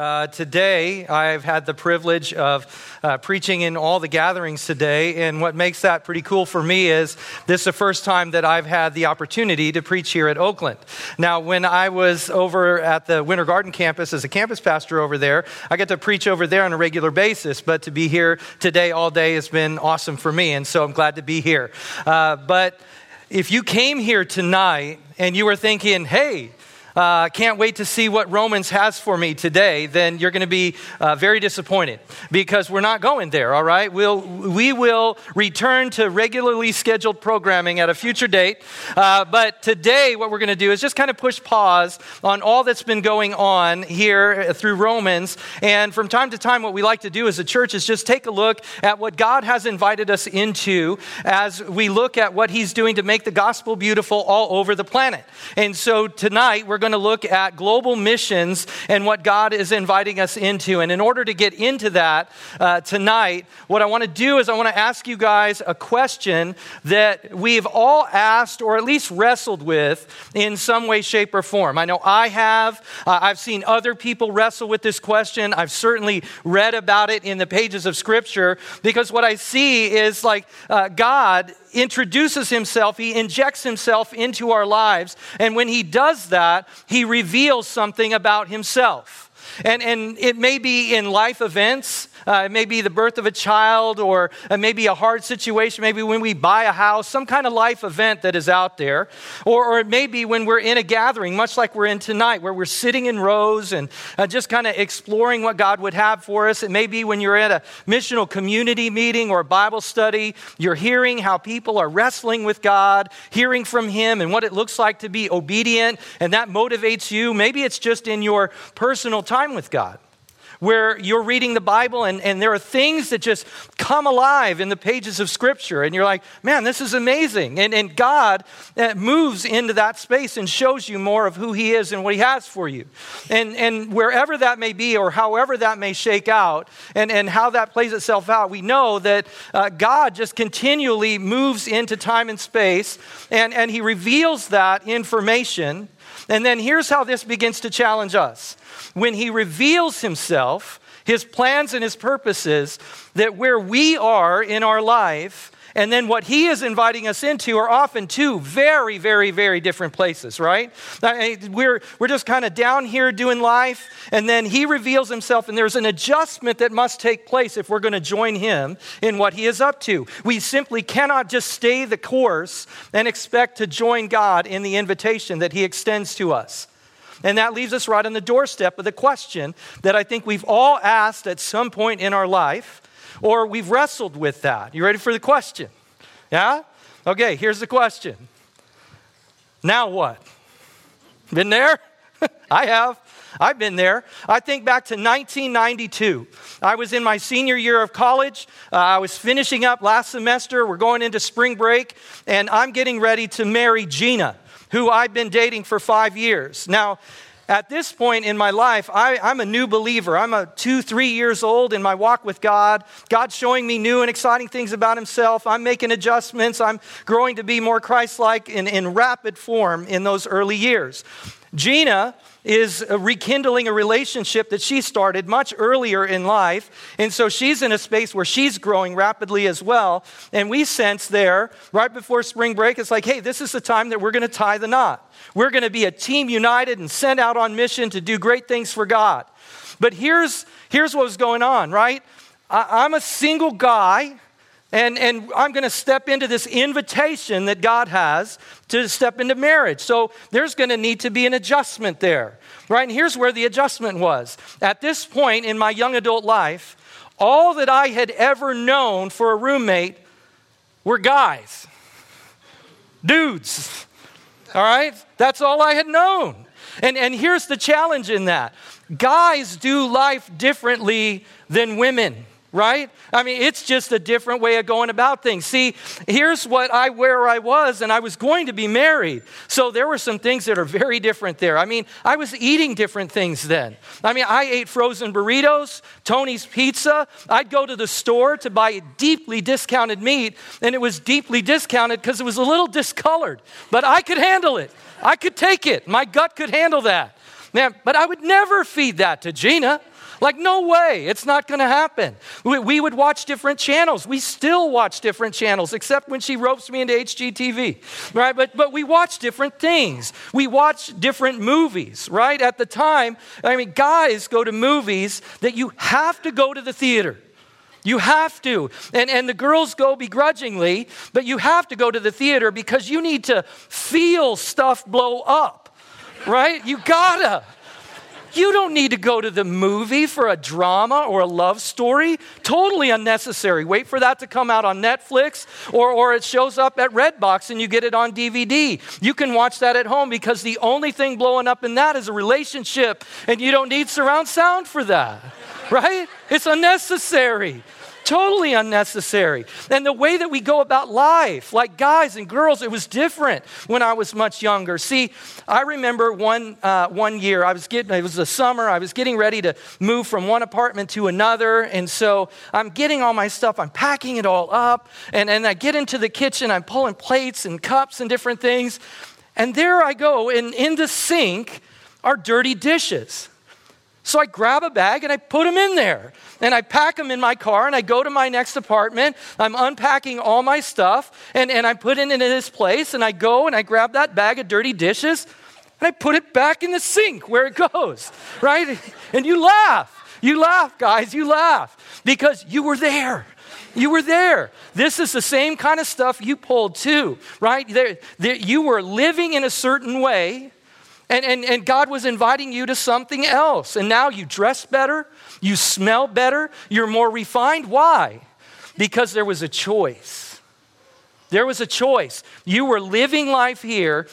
Uh, today, I've had the privilege of uh, preaching in all the gatherings today, and what makes that pretty cool for me is this is the first time that I've had the opportunity to preach here at Oakland. Now, when I was over at the Winter Garden campus as a campus pastor over there, I get to preach over there on a regular basis, but to be here today all day has been awesome for me, and so I'm glad to be here. Uh, but if you came here tonight and you were thinking, hey, uh, can't wait to see what Romans has for me today, then you're going to be uh, very disappointed because we're not going there, all right? We'll, we will return to regularly scheduled programming at a future date. Uh, but today, what we're going to do is just kind of push pause on all that's been going on here through Romans. And from time to time, what we like to do as a church is just take a look at what God has invited us into as we look at what He's doing to make the gospel beautiful all over the planet. And so tonight, we're going to look at global missions and what God is inviting us into. And in order to get into that uh, tonight, what I want to do is I want to ask you guys a question that we've all asked or at least wrestled with in some way, shape, or form. I know I have. Uh, I've seen other people wrestle with this question. I've certainly read about it in the pages of Scripture because what I see is like uh, God introduces himself, he injects himself into our lives. And when he does that, he reveals something about himself. And, and it may be in life events, uh, it may be the birth of a child, or it may be a hard situation, maybe when we buy a house, some kind of life event that is out there. Or, or it may be when we're in a gathering, much like we're in tonight, where we're sitting in rows and uh, just kind of exploring what God would have for us. It may be when you're at a missional community meeting or a Bible study, you're hearing how people are wrestling with God, hearing from Him, and what it looks like to be obedient, and that motivates you. Maybe it's just in your personal time with God where you're reading the Bible and, and there are things that just come alive in the pages of Scripture. And you're like, man, this is amazing. And, and God uh, moves into that space and shows you more of who He is and what He has for you. And, and wherever that may be or however that may shake out and, and how that plays itself out, we know that uh, God just continually moves into time and space and, and He reveals that information. And then here's how this begins to challenge us when he reveals himself, his plans and his purposes, that where we are in our life, and then what he is inviting us into are often two very, very, very different places, right? Eh, we're, we're just kind of down here doing life, and then he reveals himself, and there's an adjustment that must take place if we're going to join him in what he is up to. We simply cannot just stay the course and expect to join God in the invitation that he extends to us. And that leaves us right on the doorstep of the question that I think we've all asked at some point in our life, or we've wrestled with that. You ready for the question? Yeah? Okay, here's the question. Now what? Been there? I have. I've been there. I think back to 1992. I was in my senior year of college. Uh, I was finishing up last semester. We're going into spring break, and I'm getting ready to marry Gina who I've been dating for five years. Now, at this point in my life, I, am a new believer. I'm a two, three years old in my walk with God. God's showing me new and exciting things about Himself. I'm making adjustments. I'm growing to be more Christ like in, in rapid form in those early years. Gina is uh, rekindling a relationship that she started much earlier in life. And so she's in a space where she's growing rapidly as well. And we sense there, right before spring break, it's like, hey, this is the time that we're going to tie the knot. We're going to be a team united and sent out on mission to do great things for God. But here's, here's what was going on, right? I, I'm a single guy and, and I'm going to step into this invitation that God has to step into marriage. So there's going to need to be an adjustment there, right? And here's where the adjustment was. At this point in my young adult life, all that I had ever known for a roommate were guys, dudes, all right? That's all I had known. And, and here's the challenge in that guys do life differently than women right? I mean, it's just a different way of going about things. See, here's what I where I was, and I was going to be married. So there were some things that are very different there. I mean, I was eating different things then. I mean, I ate frozen burritos, Tony's pizza. I'd go to the store to buy deeply discounted meat, and it was deeply discounted because it was a little discolored. But I could handle it. I could take it. My gut could handle that. Man, but I would never feed that to Gina. Like, no way, it's not going to happen. We, we, would watch different channels. We still watch different channels, except when she ropes me into HGTV, right? But, but we watch different things. We watch different movies, right? At the time, I mean, guys go to movies that you have to go to the theater. You have to. And, and the girls go begrudgingly, but you have to go to the theater because you need to feel stuff blow up, right? You gotta. You don't need to go to the movie for a drama or a love story. Totally unnecessary. Wait for that to come out on Netflix or, or it shows up at Redbox and you get it on DVD. You can watch that at home because the only thing blowing up in that is a relationship and you don't need surround sound for that, right? It's unnecessary totally unnecessary. And the way that we go about life, like guys and girls, it was different when I was much younger. See, I remember one, uh, one year, I was getting, it was the summer, I was getting ready to move from one apartment to another. And so I'm getting all my stuff, I'm packing it all up. And, and I get into the kitchen, I'm pulling plates and cups and different things. And there I go, and in the sink are dirty dishes. So I grab a bag and I put them in there. And I pack them in my car and I go to my next apartment. I'm unpacking all my stuff and, and I put it in this place and I go and I grab that bag of dirty dishes and I put it back in the sink where it goes, right? And you laugh. You laugh, guys, you laugh because you were there. You were there. This is the same kind of stuff you pulled too, right? There, there, you were living in a certain way and, and, and God was inviting you to something else. And now you dress better, you smell better, you're more refined. Why? Because there was a choice. There was a choice. You were living life here.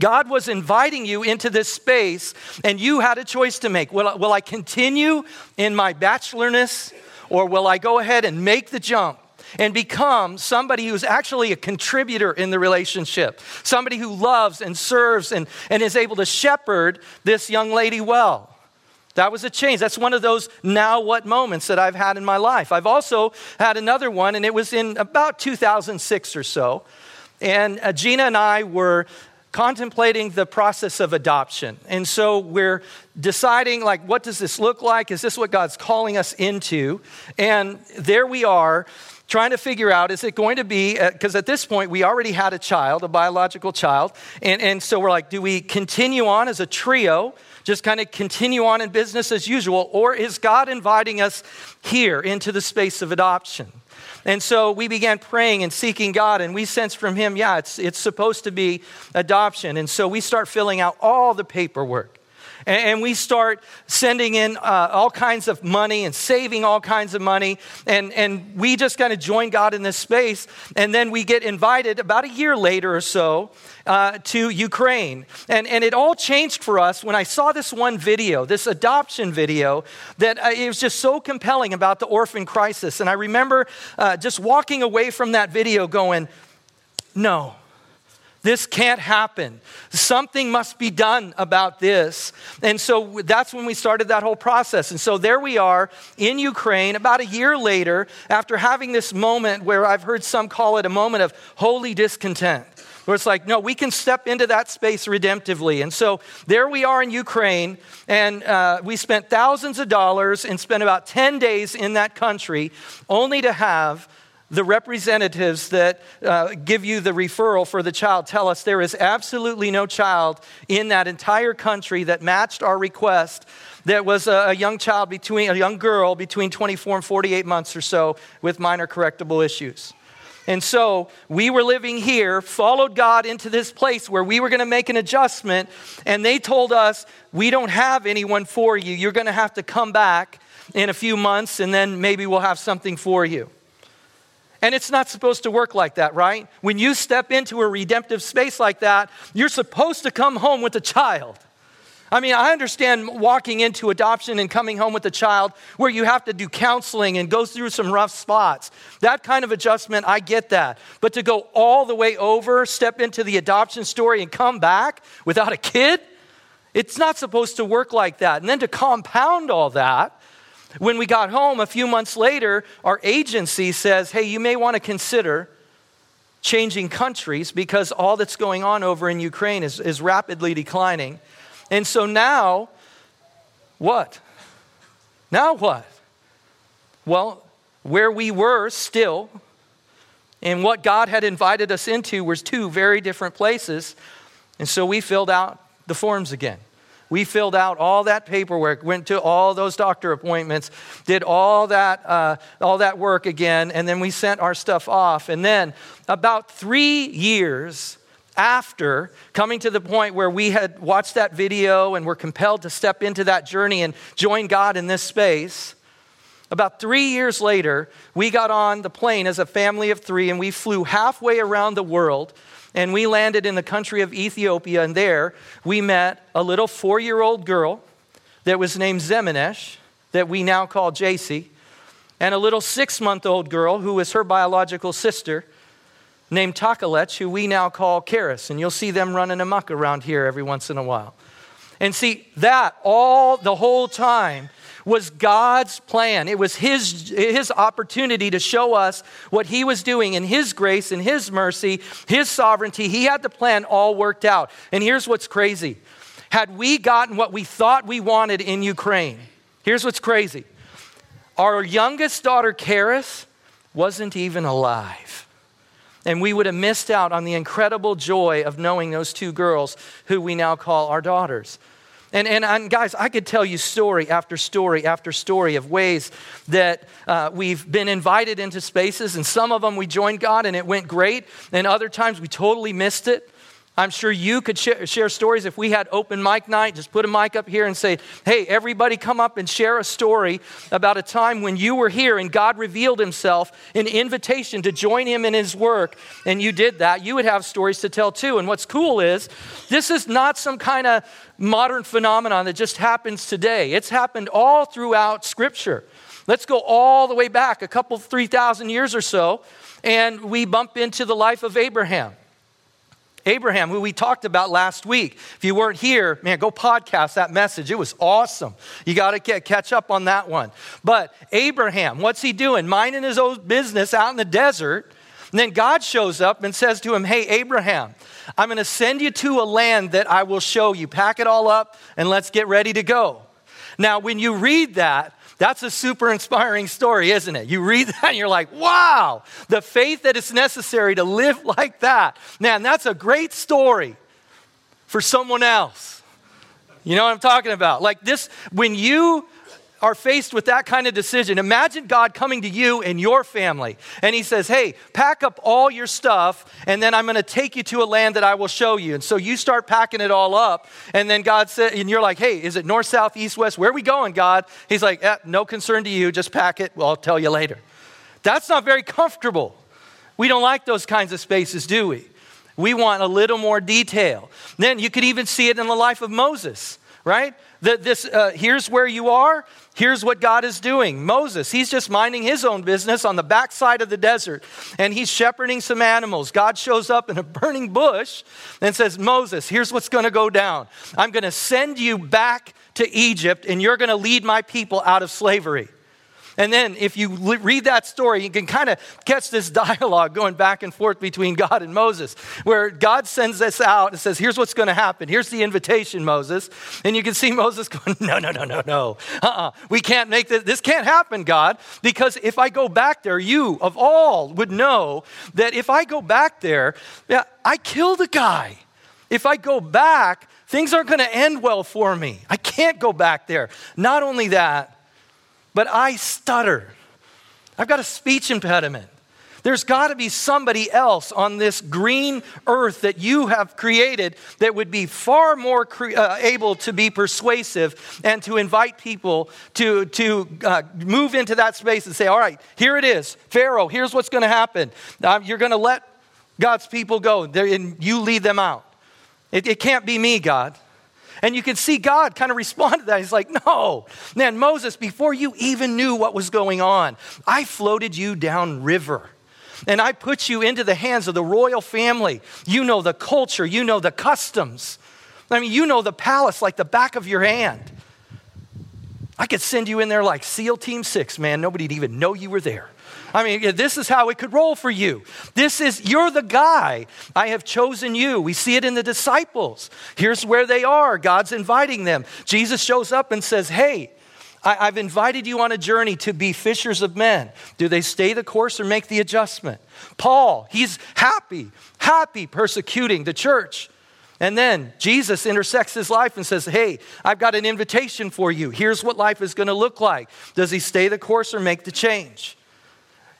God was inviting you into this space, and you had a choice to make. Will, will I continue in my bachelorness, or will I go ahead and make the jump and become somebody who's actually a contributor in the relationship, somebody who loves and serves and, and is able to shepherd this young lady well. That was a change. That's one of those now what moments that I've had in my life. I've also had another one, and it was in about 2006 or so. And uh, Gina and I were contemplating the process of adoption. And so we're deciding like what does this look like? Is this what God's calling us into? And there we are trying to figure out is it going to be, because uh, at this point we already had a child, a biological child. And, and so we're like, do we continue on as a trio, just kind of continue on in business as usual, or is God inviting us here into the space of adoption? And so we began praying and seeking God, and we sensed from Him, yeah, it's, it's supposed to be adoption. And so we start filling out all the paperwork and, we start sending in uh, all kinds of money and saving all kinds of money. And, and we just kind of join God in this space. And then we get invited about a year later or so uh, to Ukraine. And, and it all changed for us when I saw this one video, this adoption video, that uh, it was just so compelling about the orphan crisis. And I remember uh, just walking away from that video going, no. This can't happen. Something must be done about this. And so that's when we started that whole process. And so there we are in Ukraine about a year later after having this moment where I've heard some call it a moment of holy discontent. Where it's like, no, we can step into that space redemptively. And so there we are in Ukraine, and uh, we spent thousands of dollars and spent about 10 days in that country only to have the representatives that uh, give you the referral for the child tell us there is absolutely no child in that entire country that matched our request that was a, a young child between a young girl between 24 and 48 months or so with minor correctable issues and so we were living here, followed God into this place where we were going to make an adjustment. And they told us, We don't have anyone for you. You're going to have to come back in a few months, and then maybe we'll have something for you. And it's not supposed to work like that, right? When you step into a redemptive space like that, you're supposed to come home with a child. I mean, I understand walking into adoption and coming home with a child where you have to do counseling and go through some rough spots. That kind of adjustment, I get that. But to go all the way over, step into the adoption story, and come back without a kid, it's not supposed to work like that. And then to compound all that, when we got home a few months later, our agency says, hey, you may want to consider changing countries because all that's going on over in Ukraine is, is rapidly declining. And so now, what? Now what? Well, where we were still and what God had invited us into was two very different places. And so we filled out the forms again. We filled out all that paperwork, went to all those doctor appointments, did all that, uh, all that work again, and then we sent our stuff off. And then, about three years after coming to the point where we had watched that video and were compelled to step into that journey and join God in this space, about three years later, we got on the plane as a family of three and we flew halfway around the world and we landed in the country of Ethiopia. And there we met a little four year old girl that was named Zemanesh, that we now call JC, and a little six month old girl who was her biological sister named Takalech, who we now call Karis. And you'll see them running amok around here every once in a while. And see, that all the whole time was God's plan. It was his, his opportunity to show us what He was doing in His grace and His mercy, His sovereignty. He had the plan all worked out. And here's what's crazy had we gotten what we thought we wanted in Ukraine, here's what's crazy our youngest daughter, Karis, wasn't even alive. And we would have missed out on the incredible joy of knowing those two girls who we now call our daughters. And, and, and, guys, I could tell you story after story after story of ways that uh, we've been invited into spaces, and some of them we joined God and it went great, and other times we totally missed it. I'm sure you could share, share, stories if we had open mic night. Just put a mic up here and say, hey, everybody come up and share a story about a time when you were here and God revealed himself, an invitation to join him in his work, and you did that. You would have stories to tell too. And what's cool is this is not some kind of modern phenomenon that just happens today, it's happened all throughout Scripture. Let's go all the way back a couple, 3,000 years or so, and we bump into the life of Abraham. Abraham, who we talked about last week. If you weren't here, man, go podcast that message. It was awesome. You got to catch up on that one. But Abraham, what's he doing? Minding his own business out in the desert. And then God shows up and says to him, Hey, Abraham, I'm going to send you to a land that I will show you. Pack it all up and let's get ready to go. Now, when you read that, that's a super inspiring story, isn't it? You read that and you're like, wow, the faith that is necessary to live like that. Man, that's a great story for someone else. You know what I'm talking about? Like this, when you are faced with that kind of decision, imagine God coming to you and your family, and He says, Hey, pack up all your stuff, and then I'm going to take you to a land that I will show you. And so you start packing it all up, and then God said, and you're like, Hey, is it north, south, east, west? Where are we going, God? He's like, eh, No concern to you, just pack it. Well, I'll tell you later. That's not very comfortable. We don't like those kinds of spaces, do we? We want a little more detail. Then you could even see it in the life of Moses, right? That this, uh, here's where you are. Here's what God is doing. Moses, he's just minding his own business on the backside of the desert, and he's shepherding some animals. God shows up in a burning bush and says, Moses, here's what's going to go down. I'm going to send you back to Egypt, and you're going to lead my people out of slavery. And then, if you read that story, you can kind of catch this dialogue going back and forth between God and Moses, where God sends this out and says, Here's what's going to happen. Here's the invitation, Moses. And you can see Moses going, No, no, no, no, no. Uh-uh. We can't make this. This can't happen, God, because if I go back there, you of all would know that if I go back there, yeah, I killed a guy. If I go back, things aren't going to end well for me. I can't go back there. Not only that, but I stutter. I've got a speech impediment. There's got to be somebody else on this green earth that you have created that would be far more cre- uh, able to be persuasive and to invite people to, to uh, move into that space and say, All right, here it is. Pharaoh, here's what's going to happen. Uh, you're going to let God's people go, and you lead them out. It, it can't be me, God. And you can see God kind of respond to that. He's like, No, man, Moses, before you even knew what was going on, I floated you down river. And I put you into the hands of the royal family. You know the culture, you know the customs. I mean, you know the palace like the back of your hand. I could send you in there like SEAL Team Six, man. Nobody'd even know you were there. I mean, this is how it could roll for you. This is, you're the guy. I have chosen you. We see it in the disciples. Here's where they are. God's inviting them. Jesus shows up and says, Hey, I, have invited you on a journey to be fishers of men. Do they stay the course or make the adjustment? Paul, he's happy, happy persecuting the church. And then Jesus intersects his life and says, Hey, I've got an invitation for you. Here's what life is going to look like. Does he stay the course or make the change?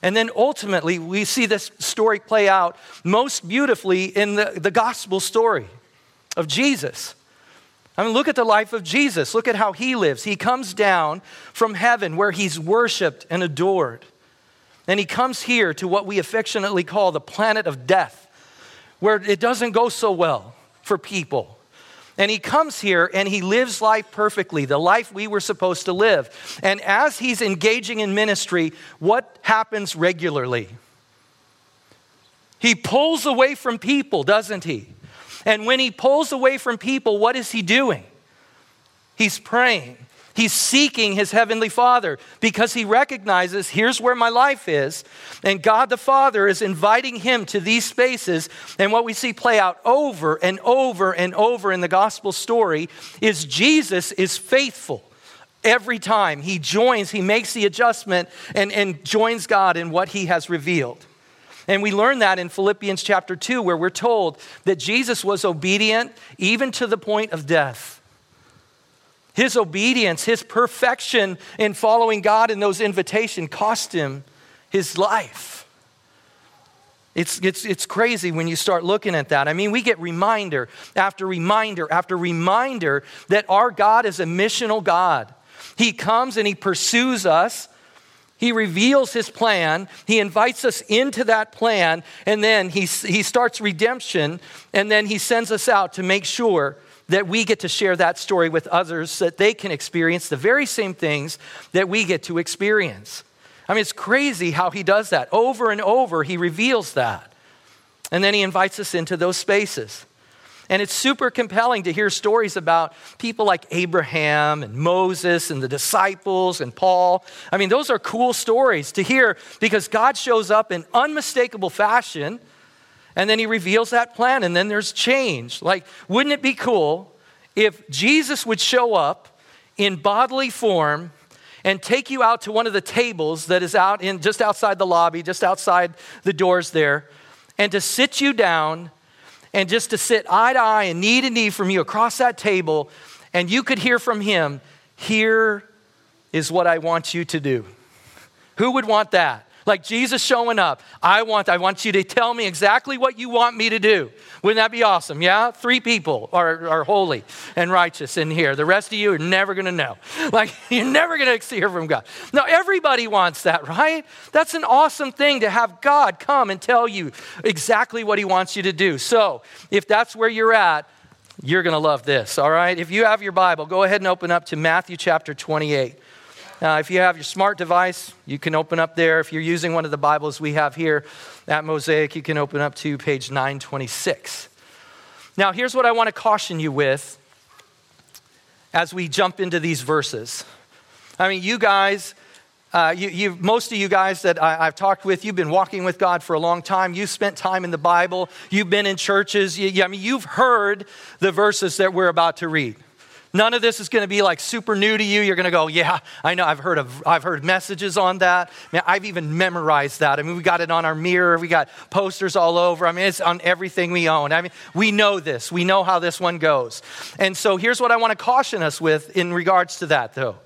And then ultimately, we see this story play out most beautifully in the, the gospel story of Jesus. I mean, look at the life of Jesus. Look at how he lives. He comes down from heaven where he's worshiped and adored. And he comes here to what we affectionately call the planet of death, where it doesn't go so well for people. And he comes here and he lives life perfectly, the life we were supposed to live. And as he's engaging in ministry, what happens regularly? He pulls away from people, doesn't he? And when he pulls away from people, what is he doing? He's praying. He's seeking his heavenly Father because he recognizes here's where my life is. And God the Father is inviting him to these spaces. And what we see play out over and over and over in the gospel story is Jesus is faithful every time. He joins, he makes the adjustment and, and joins God in what he has revealed. And we learn that in Philippians chapter 2, where we're told that Jesus was obedient even to the point of death. His obedience, his perfection in following God in those invitations cost him his life. It's, it's, it's crazy when you start looking at that. I mean, we get reminder after reminder after reminder that our God is a missional God. He comes and He pursues us. He reveals his plan. He invites us into that plan, and then he, he starts redemption, and then he sends us out to make sure that we get to share that story with others so that they can experience the very same things that we get to experience. I mean, it's crazy how he does that. Over and over, he reveals that. And then he invites us into those spaces. And it's super compelling to hear stories about people like Abraham and Moses and the disciples and Paul. I mean, those are cool stories to hear because God shows up in unmistakable fashion and then he reveals that plan, and then there's change. Like, wouldn't it be cool if Jesus would show up in bodily form and take you out to one of the tables that is out in just outside the lobby, just outside the doors there, and to sit you down and just to sit eye to eye and knee to knee from you across that table, and you could hear from him, Here is what I want you to do. Who would want that? Like Jesus showing up. I want, I want you to tell me exactly what you want me to do. Wouldn't that be awesome? Yeah? Three people are, are holy and righteous in here. The rest of you are never going to know. Like, you're never going to hear from God. Now, everybody wants that, right? That's an awesome thing to have God come and tell you exactly what He wants you to do. So, if that's where you're at, you're going to love this, all right? If you have your Bible, go ahead and open up to Matthew chapter 28. Uh, if you have your smart device, you can open up there. If you're using one of the Bibles we have here at Mosaic, you can open up to page 926. Now, here's what I want to caution you with as we jump into these verses. I mean, you guys, uh, you, most of you guys that I, have talked with, you've been walking with God for a long time. You've spent time in the Bible. You've been in churches. You, I mean, you've heard the verses that we're about to read. None of this is going to be like super new to you. You're going to go, yeah, I know. I've heard of, I've heard messages on that. Man, I've even memorized that. I mean, we got it on our mirror. We got posters all over. I mean, it's on everything we own. I mean, we know this. We know how this one goes. And so here's what I want to caution us with in regards to that, though.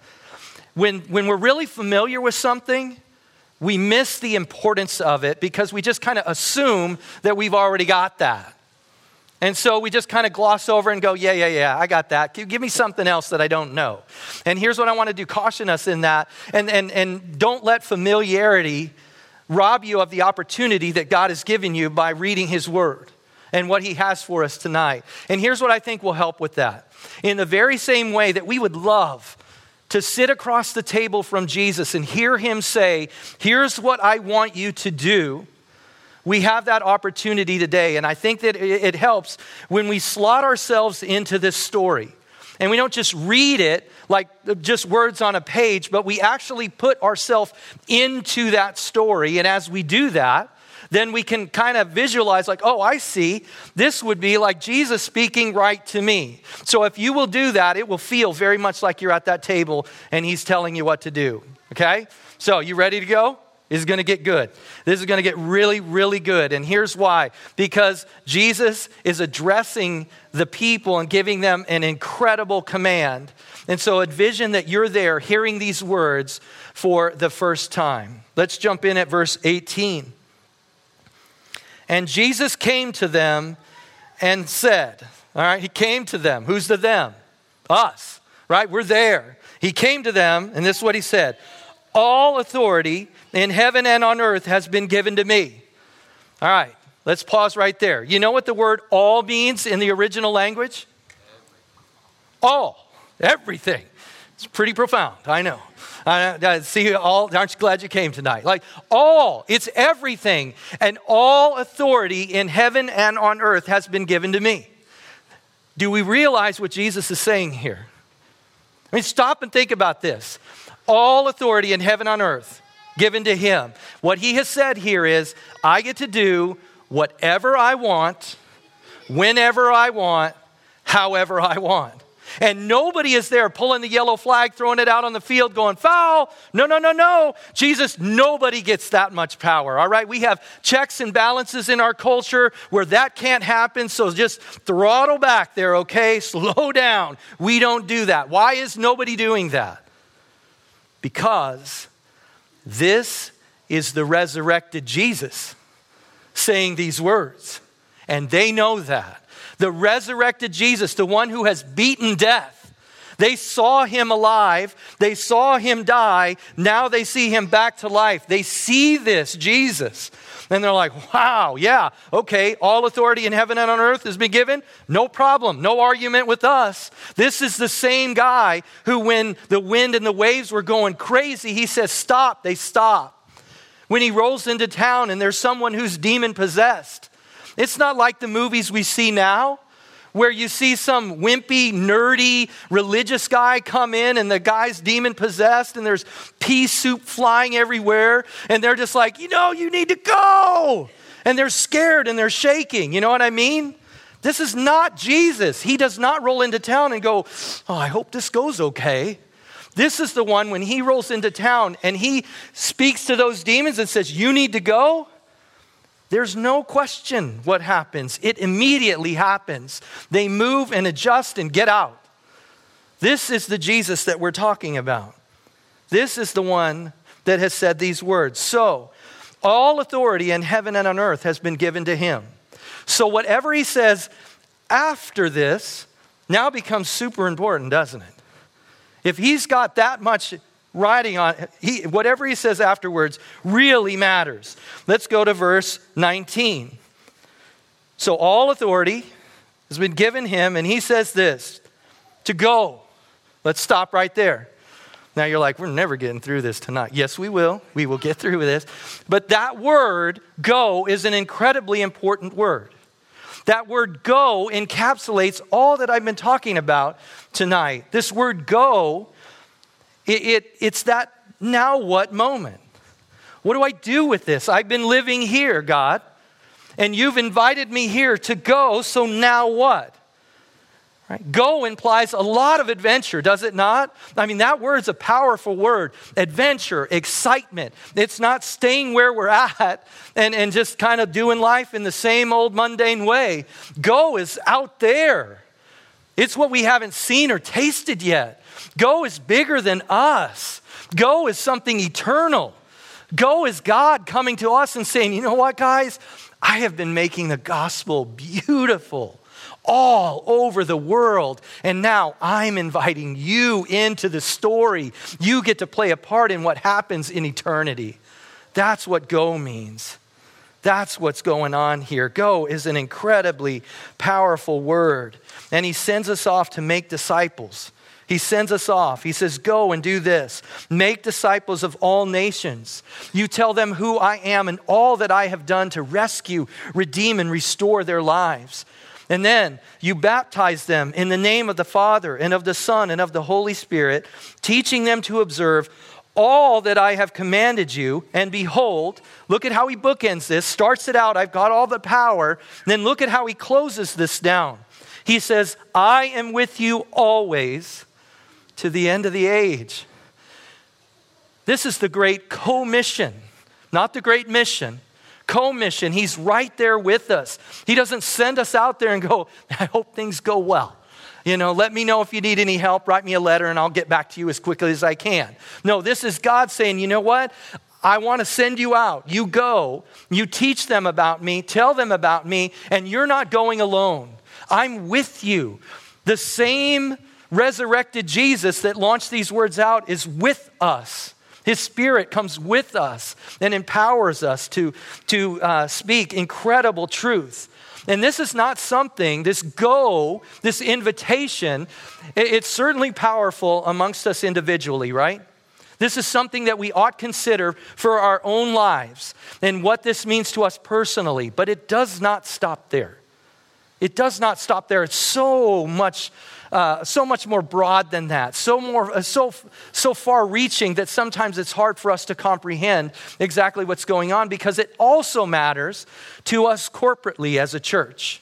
When, when we're really familiar with something, we miss the importance of it because we just kind of assume that we've already got that. And so we just kind of gloss over and go, yeah, yeah, yeah, I got that. Give me something else that I don't know. And here's what I want to do caution us in that. And, and, and don't let familiarity rob you of the opportunity that God has given you by reading His Word and what He has for us tonight. And here's what I think will help with that. In the very same way that we would love to sit across the table from Jesus and hear Him say, Here's what I want you to do we have that opportunity today. And I think that it helps when we slot ourselves into this story and we don't just read it like just words on a page, but we actually put ourselves into that story. And as we do that, then we can kind of visualize, like, oh, I see. This would be like Jesus speaking right to me. So if you will do that, it will feel very much like you're at that table and he's telling you what to do. Okay? So, you ready to go? This is going to get good. This is going to get really, really good. And here's why because Jesus is addressing the people and giving them an incredible command. And so, envision that you're there hearing these words for the first time. Let's jump in at verse 18. And Jesus came to them and said, All right, he came to them. Who's the them? Us, right? We're there. He came to them, and this is what he said All authority in heaven and on earth has been given to me. All right, let's pause right there. You know what the word all means in the original language? All, everything. It's pretty profound, I know. I, see all, aren't you glad you came tonight? Like all, it's everything. And all authority in heaven and on earth has been given to me. Do we realize what Jesus is saying here? I mean, stop and think about this. All authority in heaven on earth given to him. What he has said here is I get to do whatever I want, whenever I want, however I want. And nobody is there pulling the yellow flag, throwing it out on the field, going, foul. No, no, no, no. Jesus, nobody gets that much power, all right? We have checks and balances in our culture where that can't happen, so just throttle back there, okay? Slow down. We don't do that. Why is nobody doing that? Because this is the resurrected Jesus saying these words, and they know that the resurrected Jesus, the one who has beaten death. They saw him alive. They saw him die. Now they see him back to life. They see this Jesus. And they're like, wow, yeah, okay, all authority in heaven and on earth has been given. No problem, no argument with us. This is the same guy who, when the wind and the waves were going crazy, he says, stop, they stop. When he rolls into town and there's someone who's demon possessed, it's not like the movies we see now where you see some wimpy, nerdy religious guy come in and the guy's demon possessed and there's pea soup flying everywhere and they're just like, you know, you need to go. And they're scared and they're shaking. You know what I mean? This is not Jesus. He does not roll into town and go, oh, I hope this goes okay. This is the one when he rolls into town and he speaks to those demons and says, You need to go. There's no question what happens. It immediately happens. They move and adjust and get out. This is the Jesus that we're talking about. This is the one that has said these words. So, all authority in heaven and on earth has been given to him. So, whatever he says after this now becomes super important, doesn't it? If he's got that much writing on he, whatever he says afterwards really matters. Let's go to verse 19. So all authority has been given him, and he says this to go. Let's stop right there. Now you're like, we're never getting through this tonight. Yes, we will. We will get through this. But that word, go, is an incredibly important word. That word go encapsulates all that I've been talking about tonight. This word go it, it, it's that now what moment. What do I do with this? I've been living here, God, and you've invited me here to go, so now what? Right? Go implies a lot of adventure, does it not? I mean, that word's a powerful word adventure, excitement. It's not staying where we're at and, and just kind of doing life in the same old mundane way. Go is out there, it's what we haven't seen or tasted yet. Go is bigger than us. Go is something eternal. Go is God coming to us and saying, you know what, guys? I have been making the gospel beautiful all over the world. And now I'm inviting you into the story. You get to play a part in what happens in eternity. That's what go means. That's what's going on here. Go is an incredibly powerful word. And he sends us off to make disciples. He sends us off. He says, Go and do this. Make disciples of all nations. You tell them who I am and all that I have done to rescue, redeem, and restore their lives. And then you baptize them in the name of the Father and of the Son and of the Holy Spirit, teaching them to observe all that I have commanded you. And behold, look at how he bookends this, starts it out, I've got all the power. Then look at how he closes this down. He says, I am with you always to the end of the age. This is the great commission, not the great mission co mission. He's right there with us. He doesn't send us out there and go, I hope things go well. You know, let me know if you need any help. Write me a letter and I'll get back to you as quickly as I can. No, this is God saying, you know what? I want to send you out. You go, you teach them about me, tell them about me, and you're not going alone. I'm with you. The same resurrected Jesus that launched these words out is with us. His Spirit comes with us and empowers us to, to uh, speak incredible truth. And this is not something, this go, this invitation, it, it's certainly powerful amongst us individually, right? This is something that we ought consider for our own lives and what this means to us personally, but it does not stop there. It does not stop there. It's so much uh, so much more broad than that, so, more, uh, so, so far reaching that sometimes it's hard for us to comprehend exactly what's going on because it also matters to us corporately as a church.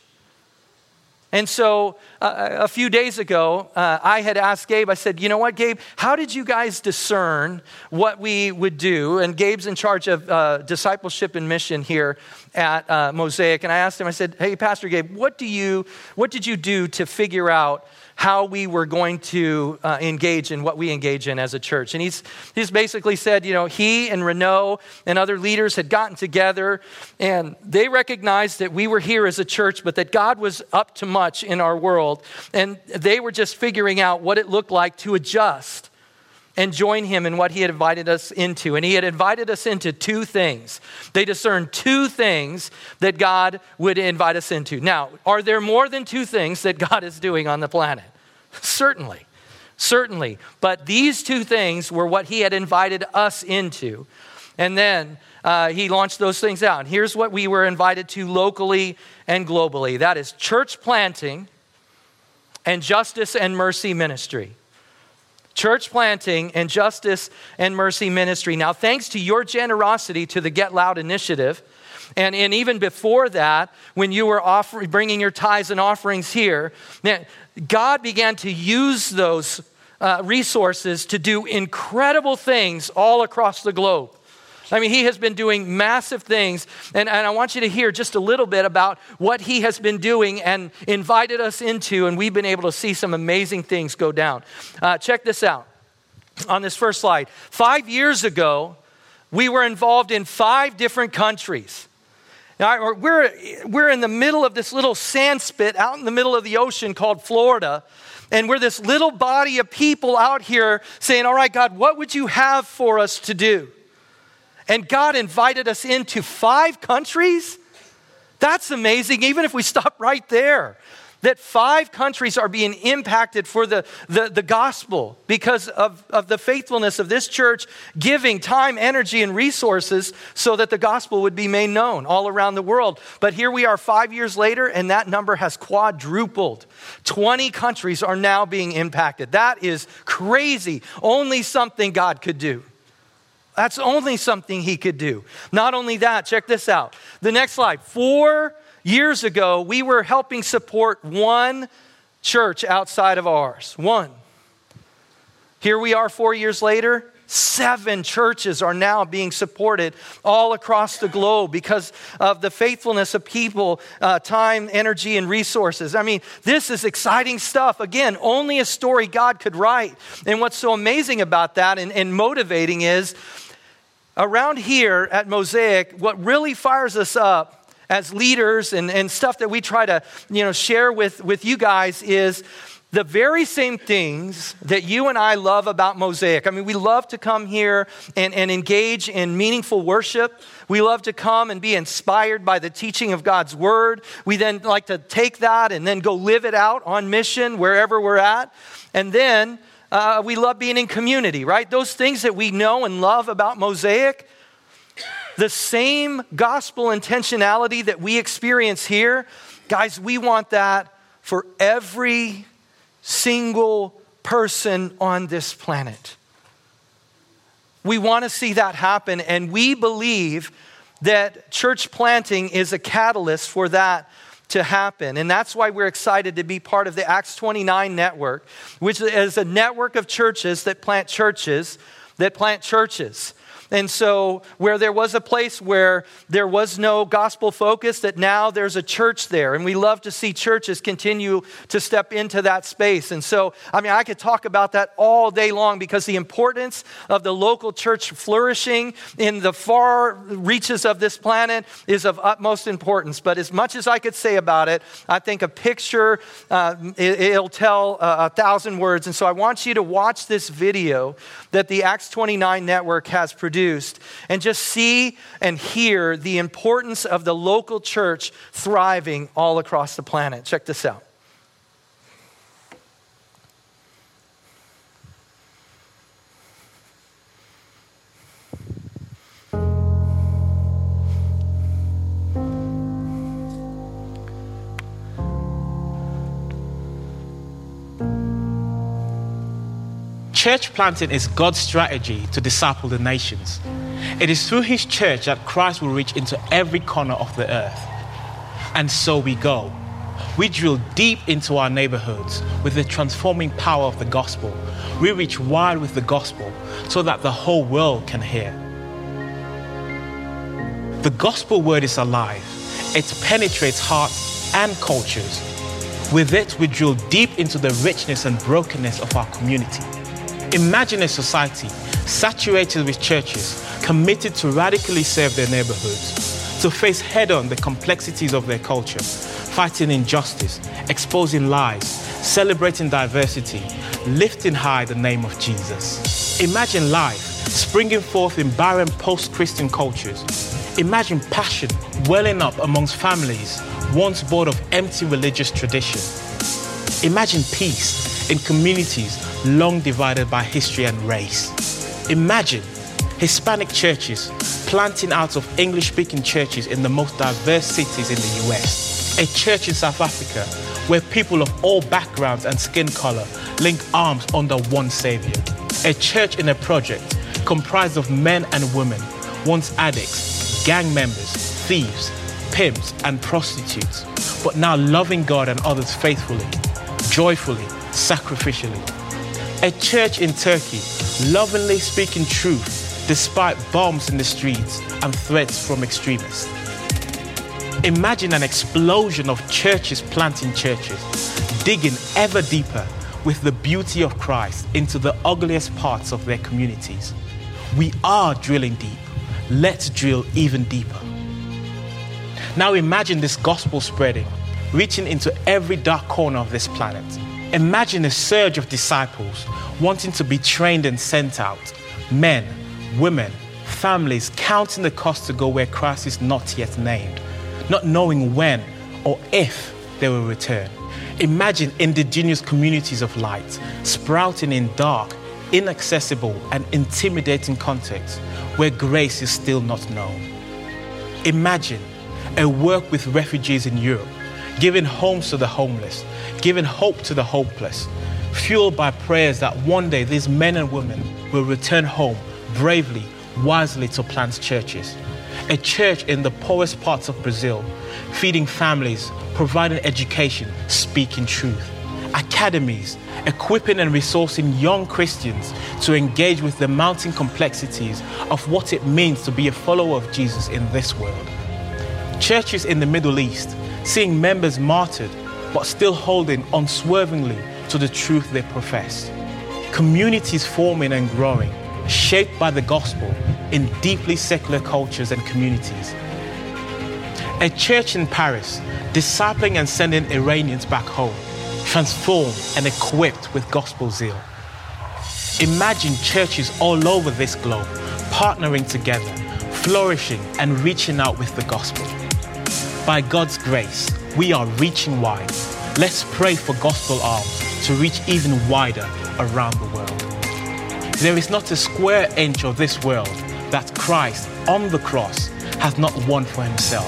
And so uh, a few days ago, uh, I had asked Gabe, I said, You know what, Gabe, how did you guys discern what we would do? And Gabe's in charge of uh, discipleship and mission here at uh, Mosaic. And I asked him, I said, Hey, Pastor Gabe, what, do you, what did you do to figure out how we were going to uh, engage in what we engage in as a church. And he's, he's basically said, you know, he and Renault and other leaders had gotten together and they recognized that we were here as a church, but that God was up to much in our world. And they were just figuring out what it looked like to adjust and join him in what he had invited us into. And he had invited us into two things. They discerned two things that God would invite us into. Now, are there more than two things that God is doing on the planet? Certainly. Certainly. But these two things were what he had invited us into. And then uh, he launched those things out. And here's what we were invited to locally and globally that is church planting and justice and mercy ministry church planting, and justice and mercy ministry. Now, thanks to your generosity to the Get Loud initiative, and, and even before that, when you were offering, bringing your tithes and offerings here, God began to use those uh, resources to do incredible things all across the globe. I mean, he has been doing massive things. And, and I want you to hear just a little bit about what he has been doing and invited us into. And we've been able to see some amazing things go down. Uh, check this out on this first slide. Five years ago, we were involved in five different countries. Now, we're, we're in the middle of this little sand spit out in the middle of the ocean called Florida. And we're this little body of people out here saying, All right, God, what would you have for us to do? And God invited us into five countries? That's amazing, even if we stop right there. That five countries are being impacted for the, the, the, gospel because of, of the faithfulness of this church giving time, energy, and resources so that the gospel would be made known all around the world. But here we are five years later, and that number has quadrupled. 20 countries are now being impacted. That is crazy. Only something God could do. That's only something he could do. Not only that, check this out. The next slide. Four years ago, we were helping support one church outside of ours. One. Here we are four years later. Seven churches are now being supported all across the globe because of the faithfulness of people, uh, time, energy, and resources. I mean, this is exciting stuff. Again, only a story God could write. And what's so amazing about that and, and motivating is around here at Mosaic, what really fires us up as leaders and, and stuff that we try to you know, share with, with you guys is the very same things that you and I love about Mosaic. I mean, we love to come here and, and engage in meaningful worship. We love to come and be inspired by the teaching of God's word. We then like to take that and then go live it out on mission wherever we're at. And then uh, we love being in community, right? Those things that we know and love about Mosaic, the same gospel intentionality that we experience here Guys, we want that for every single person on this planet. We want to see that happen, and we believe that church planting is a catalyst for that to happen. And that's why we're excited to be part of the Acts 29 network, which is a network of churches that plant churches that plant churches. And so, where there was a place where there was no gospel focus, that now there's a church there. And we love to see churches continue to step into that space. And so, I mean, I could talk about that all day long because the importance of the local church flourishing in the far reaches of this planet is of utmost importance. But as much as I could say about it, I think a picture, uh, it, will tell a, a thousand words. And so, I want you to watch this video that the Acts 29 network has produced produced and just see and hear the importance of the local church thriving all across the planet. Check this out. Church planting is God's strategy to disciple the nations. It is through His church that Christ will reach into every corner of the earth. And so we go. We drill deep into our neighborhoods with the transforming power of the gospel. We reach wide with the gospel so that the whole world can hear. The gospel word is alive, it penetrates hearts and cultures. With it, we drill deep into the richness and brokenness of our community. Imagine a society saturated with churches committed to radically serve their neighborhoods, to face head on the complexities of their culture, fighting injustice, exposing lies, celebrating diversity, lifting high the name of Jesus. Imagine life springing forth in barren post Christian cultures. Imagine passion welling up amongst families once bored of empty religious tradition. Imagine peace in communities long divided by history and race. Imagine Hispanic churches planting out of English speaking churches in the most diverse cities in the US. A church in South Africa where people of all backgrounds and skin color link arms under one Savior. A church in a project comprised of men and women, once addicts, gang members, thieves, pimps, and prostitutes, but now loving God and others faithfully, joyfully, sacrificially. A church in Turkey, lovingly speaking truth despite bombs in the streets and threats from extremists. Imagine an explosion of churches planting churches, digging ever deeper with the beauty of Christ into the ugliest parts of their communities. We are drilling deep. Let's drill even deeper. Now imagine this gospel spreading, reaching into every dark corner of this planet Imagine a surge of disciples wanting to be trained and sent out. Men, women, families counting the cost to go where Christ is not yet named, not knowing when or if they will return. Imagine indigenous communities of light sprouting in dark, inaccessible, and intimidating contexts where grace is still not known. Imagine a work with refugees in Europe, giving homes to the homeless, giving hope to the hopeless, fueled by prayers that one day these men and women will return home bravely, wisely to plant churches. A church in the poorest parts of Brazil, feeding families, providing education, speaking truth. Academies, equipping and resourcing young Christians to engage with the mounting complexities of what it means to be a follower of Jesus in this world. Churches in the Middle East, seeing members martyred but still holding unswervingly to the truth they profess. Communities forming and growing, shaped by the gospel in deeply secular cultures and communities. A church in Paris, discipling and sending Iranians back home, transformed and equipped with gospel zeal. Imagine churches all over this globe partnering together, flourishing and reaching out with the gospel. By God's grace, we are reaching wide. Let's pray for gospel arms to reach even wider around the world. There is not a square inch of this world that Christ on the cross has not won for himself.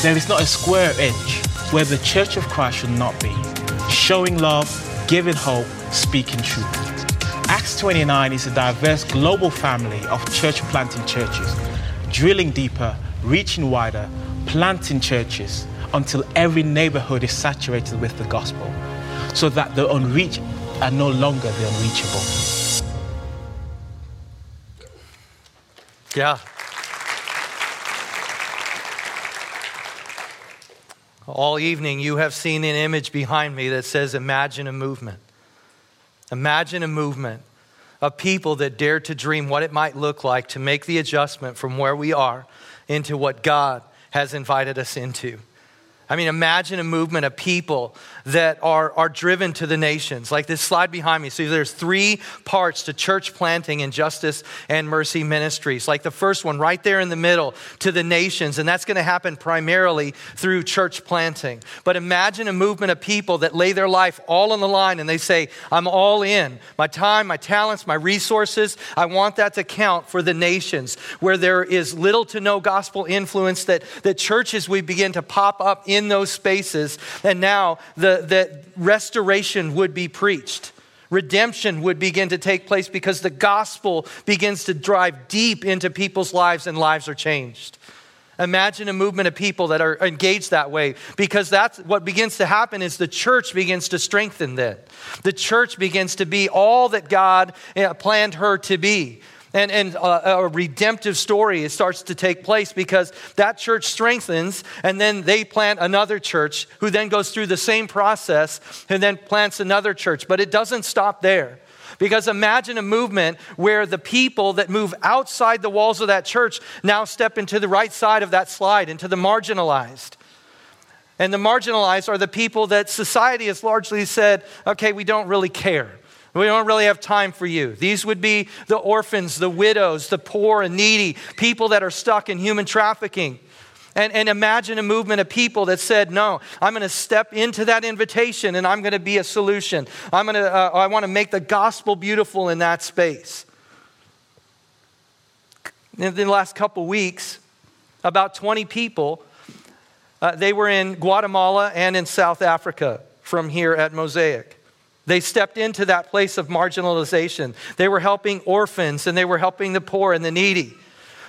There is not a square inch where the church of Christ should not be, showing love, giving hope, speaking truth. Acts 29 is a diverse global family of church planting churches, drilling deeper, reaching wider, planting churches until every neighborhood is saturated with the gospel, so that the unreached are no longer the unreachable. Yeah. All evening, you have seen an image behind me that says, Imagine a movement. Imagine a movement of people that dare to dream what it might look like to make the adjustment from where we are into what God has invited us into. I mean, imagine a movement of people that are, are driven to the nations. Like this slide behind me. So there's three parts to church planting and justice and mercy ministries. Like the first one right there in the middle to the nations. And that's going to happen primarily through church planting. But imagine a movement of people that lay their life all on the line and they say, I'm all in. My time, my talents, my resources, I want that to count for the nations where there is little to no gospel influence that, that churches we begin to pop up in those spaces. And now the that restoration would be preached. Redemption would begin to take place because the gospel begins to drive deep into people's lives and lives are changed. Imagine a movement of people that are engaged that way because that's what begins to happen is the church begins to strengthen that. The church begins to be all that God eh, planned her to be and, and a, a redemptive story starts to take place because that church strengthens and then they plant another church who then goes through the same process and then plants another church. But it doesn't stop there. Because imagine a movement where the people that move outside the walls of that church now step into the right side of that slide, into the marginalized. And the marginalized are the people that society has largely said, okay, we don't really care. We don't really have time for you. These would be the orphans, the widows, the poor and needy, people that are stuck in human trafficking. And, and imagine a movement of people that said, No, I'm going to step into that invitation and I'm going to be a solution. I'm going to, uh, I want to make the gospel beautiful in that space. In the last couple weeks, about 20 people, uh, they were in Guatemala and in South Africa from here at Mosaic. They stepped into that place of marginalization. They were helping orphans and they were helping the poor and the needy.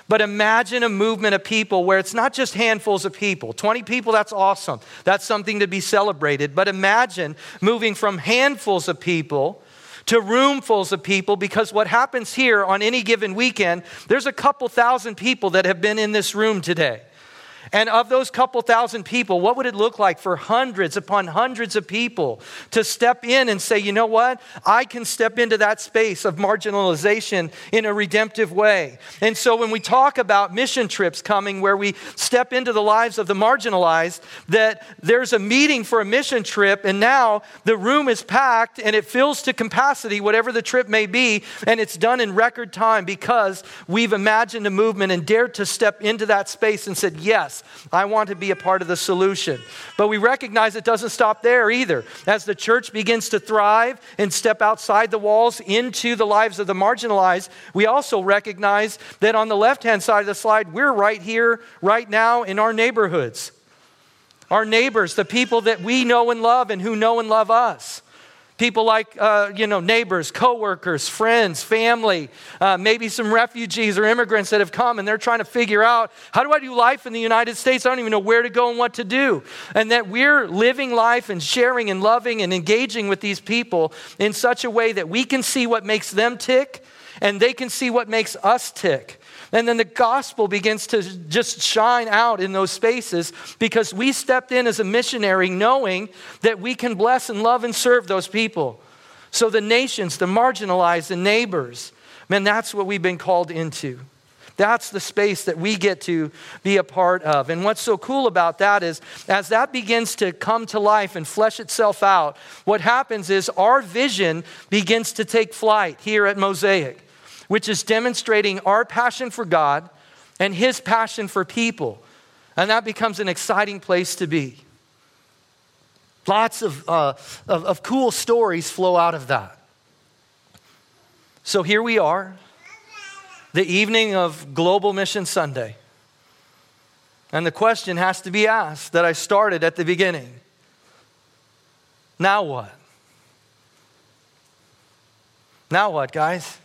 But imagine a movement of people where it's not just handfuls of people. 20 people, that's awesome. That's something to be celebrated. But imagine moving from handfuls of people to roomfuls of people because what happens here on any given weekend, there's a couple thousand people that have been in this room today. And of those couple thousand people, what would it look like for hundreds upon hundreds of people to step in and say, you know what? I can step into that space of marginalization in a redemptive way. And so when we talk about mission trips coming where we step into the lives of the marginalized, that there's a meeting for a mission trip and now the room is packed and it fills to capacity, whatever the trip may be, and it's done in record time because we've imagined a movement and dared to step into that space and said, yes, I want to be a part of the solution. But we recognize it doesn't stop there either. As the church begins to thrive and step outside the walls into the lives of the marginalized, we also recognize that on the left hand side of the slide, we're right here, right now in our neighborhoods. Our neighbors, the people that we know and love and who know and love us. People like, uh, you know, neighbors, coworkers, friends, family, uh, maybe some refugees or immigrants that have come and they're trying to figure out how do I do life in the United States? I don't even know where to go and what to do. And that we're living life and sharing and loving and engaging with these people in such a way that we can see what makes them tick and they can see what makes us tick. And then the gospel begins to just shine out in those spaces because we stepped in as a missionary knowing that we can bless and love and serve those people. So the nations, the marginalized, the neighbors, man, that's what we've been called into. That's the space that we get to be a part of. And what's so cool about that is, as that begins to come to life and flesh itself out, what happens is our vision begins to take flight here at Mosaic which is demonstrating our passion for God and His passion for people. And that becomes an exciting place to be. Lots of, uh, of, of cool stories flow out of that. So here we are, the evening of Global Mission Sunday. And the question has to be asked that I started at the beginning now what? Now what, guys?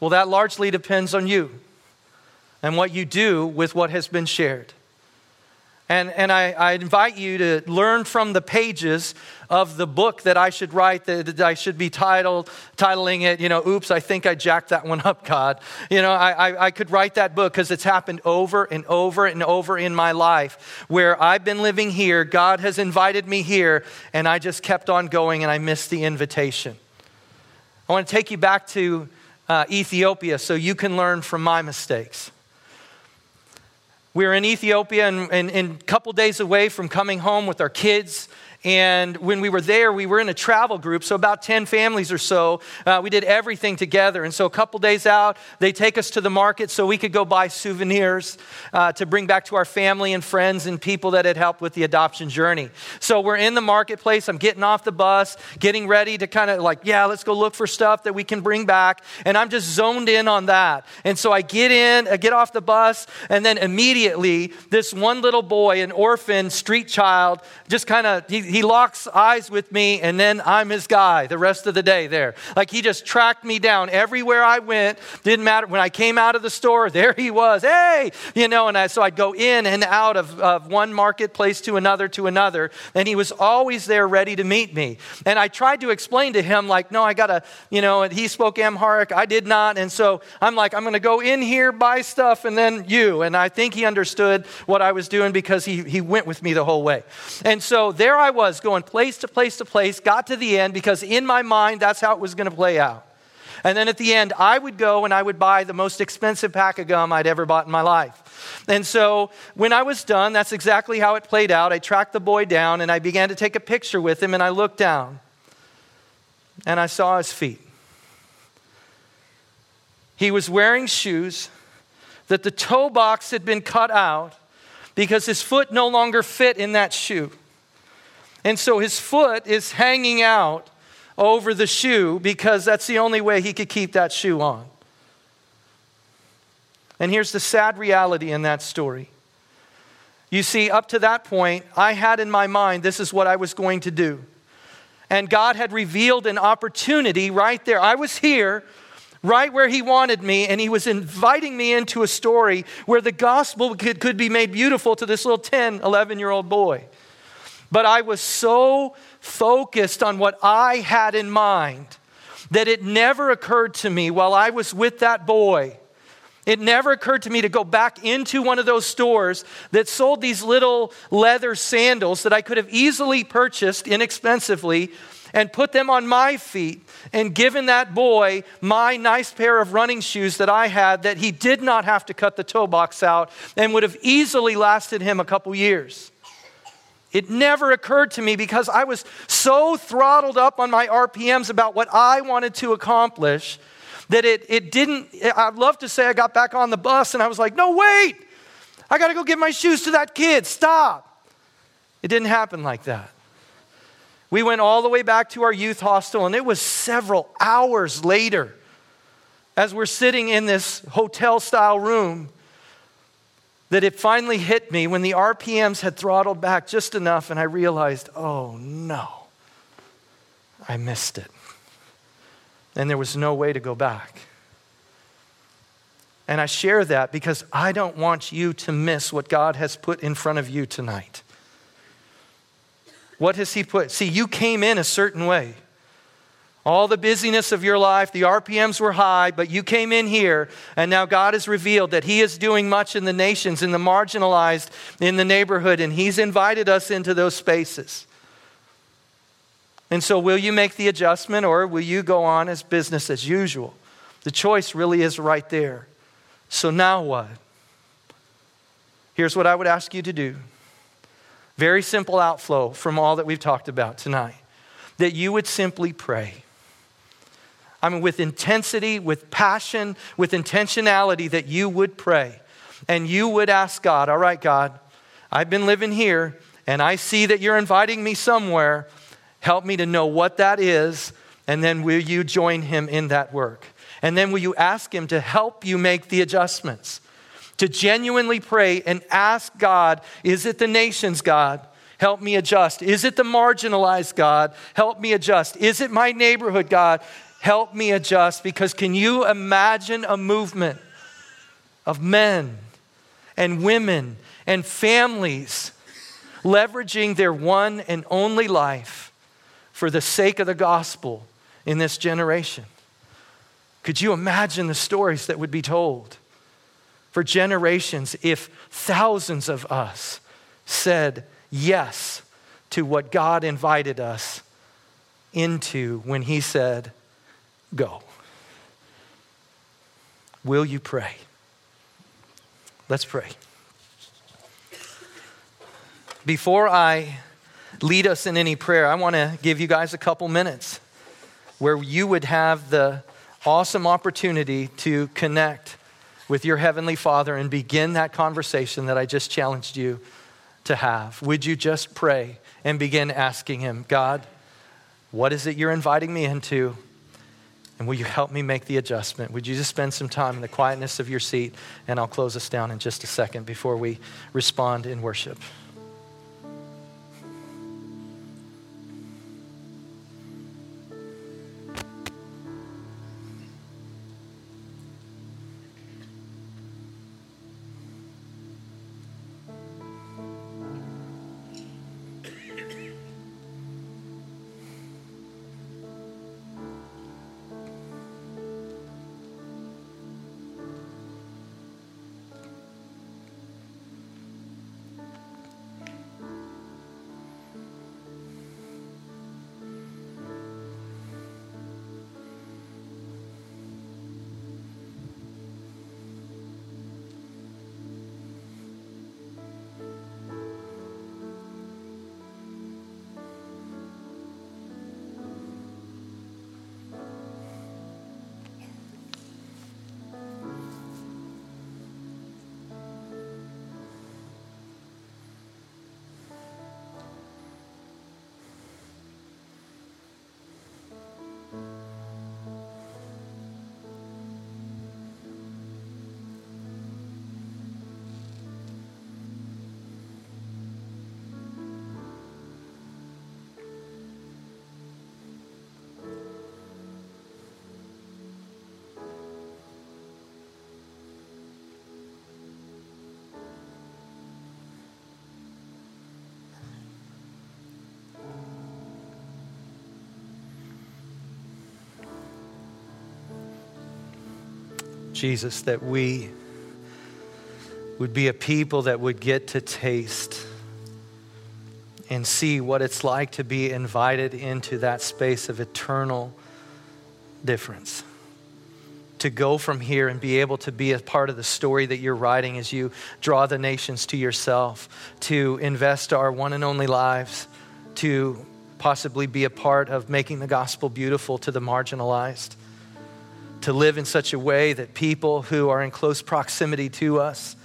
Well, that largely depends on you and what you do with what has been shared. And, and I, I, invite you to learn from the pages of the book that I should write, that, that, I should be titled, titling it, you know, oops, I think I jacked that one up, God. You know, I, I, I could write that book because it's happened over and over and over in my life where I've been living here, God has invited me here, and I just kept on going and I missed the invitation. I want to take you back to uh, Ethiopia so you can learn from my mistakes. We were in Ethiopia and, and, and a couple days away from coming home with our kids and when we were there, we were in a travel group, so about 10 families or so. Uh, we did everything together. And so a couple days out, they take us to the market so we could go buy souvenirs uh, to bring back to our family and friends and people that had helped with the adoption journey. So we're in the marketplace. I'm getting off the bus, getting ready to kind of like, yeah, let's go look for stuff that we can bring back. And I'm just zoned in on that. And so I get in, I get off the bus, and then immediately this one little boy, an orphan street child, just kind of, he locks eyes with me, and then I'm his guy the rest of the day there. Like he just tracked me down everywhere I went. Didn't matter. When I came out of the store, there he was. Hey, you know, and I, so I'd go in and out of, of one marketplace to another to another, and he was always there ready to meet me. And I tried to explain to him, like, no, I got to, you know, and he spoke Amharic. I did not. And so I'm like, I'm going to go in here, buy stuff, and then you. And I think he understood what I was doing because he, he went with me the whole way. And so there I was was going place to place to place, got to the end because in my mind, that's how it was going to play out. And then at the end, I would go and I would buy the most expensive pack of gum I'd ever bought in my life. And so when I was done, that's exactly how it played out. I tracked the boy down and I began to take a picture with him and I looked down and I saw his feet. He was wearing shoes that the toe box had been cut out because his foot no longer fit in that shoe. And so his foot is hanging out over the shoe because that's the only way he could keep that shoe on. And here's the sad reality in that story. You see, up to that point, I had in my mind this is what I was going to do. And God had revealed an opportunity right there. I was here, right where He wanted me, and He was inviting me into a story where the gospel could, could be made beautiful to this little 10, 11 year old boy. But I was so focused on what I had in mind that it never occurred to me while I was with that boy. It never occurred to me to go back into one of those stores that sold these little leather sandals that I could have easily purchased inexpensively and put them on my feet and given that boy my nice pair of running shoes that I had that he did not have to cut the toe box out and would have easily lasted him a couple years. It never occurred to me because I was so throttled up on my RPMs about what I wanted to accomplish that it, it didn't. I'd love to say I got back on the bus and I was like, no, wait, I got to go give my shoes to that kid. Stop. It didn't happen like that. We went all the way back to our youth hostel, and it was several hours later as we're sitting in this hotel style room that it finally hit me when the RPMs had throttled back just enough, and I realized, oh no, I missed it. And there was no way to go back. And I share that because I don't want you to miss what God has put in front of you tonight. What has He put? See, you came in a certain way all the busyness of your life, the RPMs were high, but you came in here, and now God has revealed that He is doing much in the nations, in the marginalized, in the neighborhood, and He's invited us into those spaces. And so, will you make the adjustment or will you go on as business as usual? The choice really is right there. So, now what? Here's what I would ask you to do very simple outflow from all that we've talked about tonight that you would simply pray. I mean, with intensity, with passion, with intentionality, that you would pray and you would ask God, All right, God, I've been living here and I see that you're inviting me somewhere. Help me to know what that is. And then will you join him in that work? And then will you ask him to help you make the adjustments? to genuinely pray and ask God, is it the nations, God? Help me adjust. Is it the marginalized, God? Help me adjust. Is it my neighborhood, God? Help me adjust. Because can you imagine a movement of men and women and families leveraging their one and only life for the sake of the gospel in this generation? Could you imagine the stories that would be told for generations if thousands of us said yes to what God invited us into when He said, Go? Will you pray? Let's pray. Before I lead us in any prayer, I want to give you guys a couple minutes where you would have the awesome opportunity to connect with your Heavenly Father and begin that conversation that I just challenged you to have. Would you just pray and begin asking Him, God, what is it you're inviting me into? And will you help me make the adjustment? Would you just spend some time in the quietness of your seat? And I'll close us down in just a second before we respond in worship. Jesus, that we would be a people that would get to taste and see what it's like to be invited into that space of eternal difference. To go from here and be able to be a part of the story that you're writing as you draw the nations to yourself, to invest our one and only lives, to possibly be a part of making the gospel beautiful to the marginalized to live in such a way that people who are in close proximity to us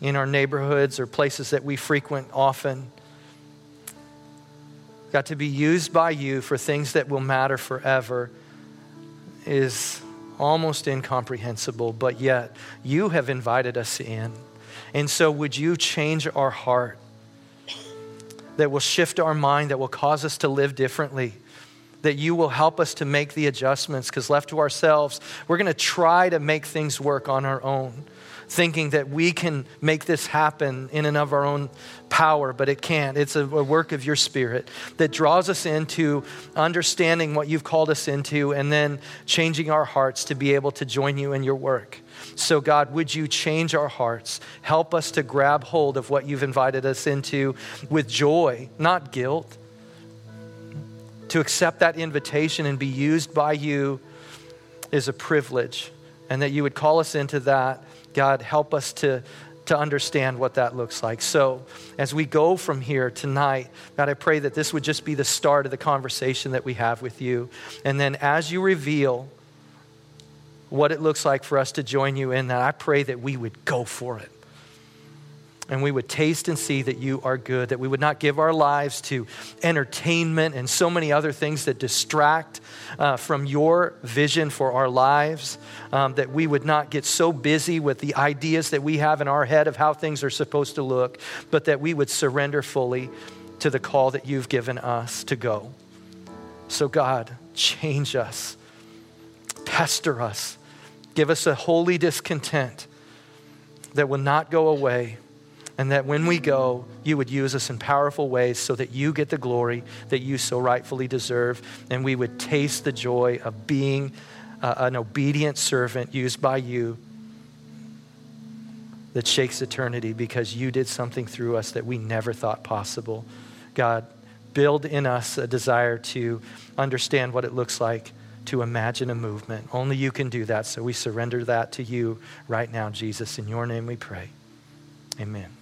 in our neighborhoods or places that we frequent often got to be used by you for things that will matter forever is almost incomprehensible, but yet you have invited us in. And so, would you change our heart that will shift our mind, that will cause us to live differently? That you will help us to make the adjustments because left to ourselves, we're going to try to make things work on our own, thinking that we can make this happen in and of our own power, but it can't. It's a, a work of your spirit that draws us into understanding what you've called us into and then changing our hearts to be able to join you in your work. So, God, would you change our hearts? Help us to grab hold of what you've invited us into with joy, not guilt to accept that invitation and be used by you is a privilege. And that you would call us into that. God, help us to, to understand what that looks like. So, as we go from here tonight, God, I pray that this would just be the start of the conversation that we have with you. And then, as you reveal what it looks like for us to join you in that, I pray that we would go for it and we would taste and see that you are good, that we would not give our lives to entertainment and so many other things that distract uh, from your vision for our lives, um, that we would not get so busy with the ideas that we have in our head of how things are supposed to look, but that we would surrender fully to the call that you've given us to go. So, God, change us, pester us, give us a holy discontent that will not go away and that when we go, you would use us in powerful ways so that you get the glory that you so rightfully deserve, and we would taste the joy of being uh, an obedient servant used by you that shakes eternity because you did something through us that we never thought possible. God, build in us a desire to understand what it looks like to imagine a movement. Only you can do that, so we surrender that to you right now, Jesus. In your name we pray. Amen.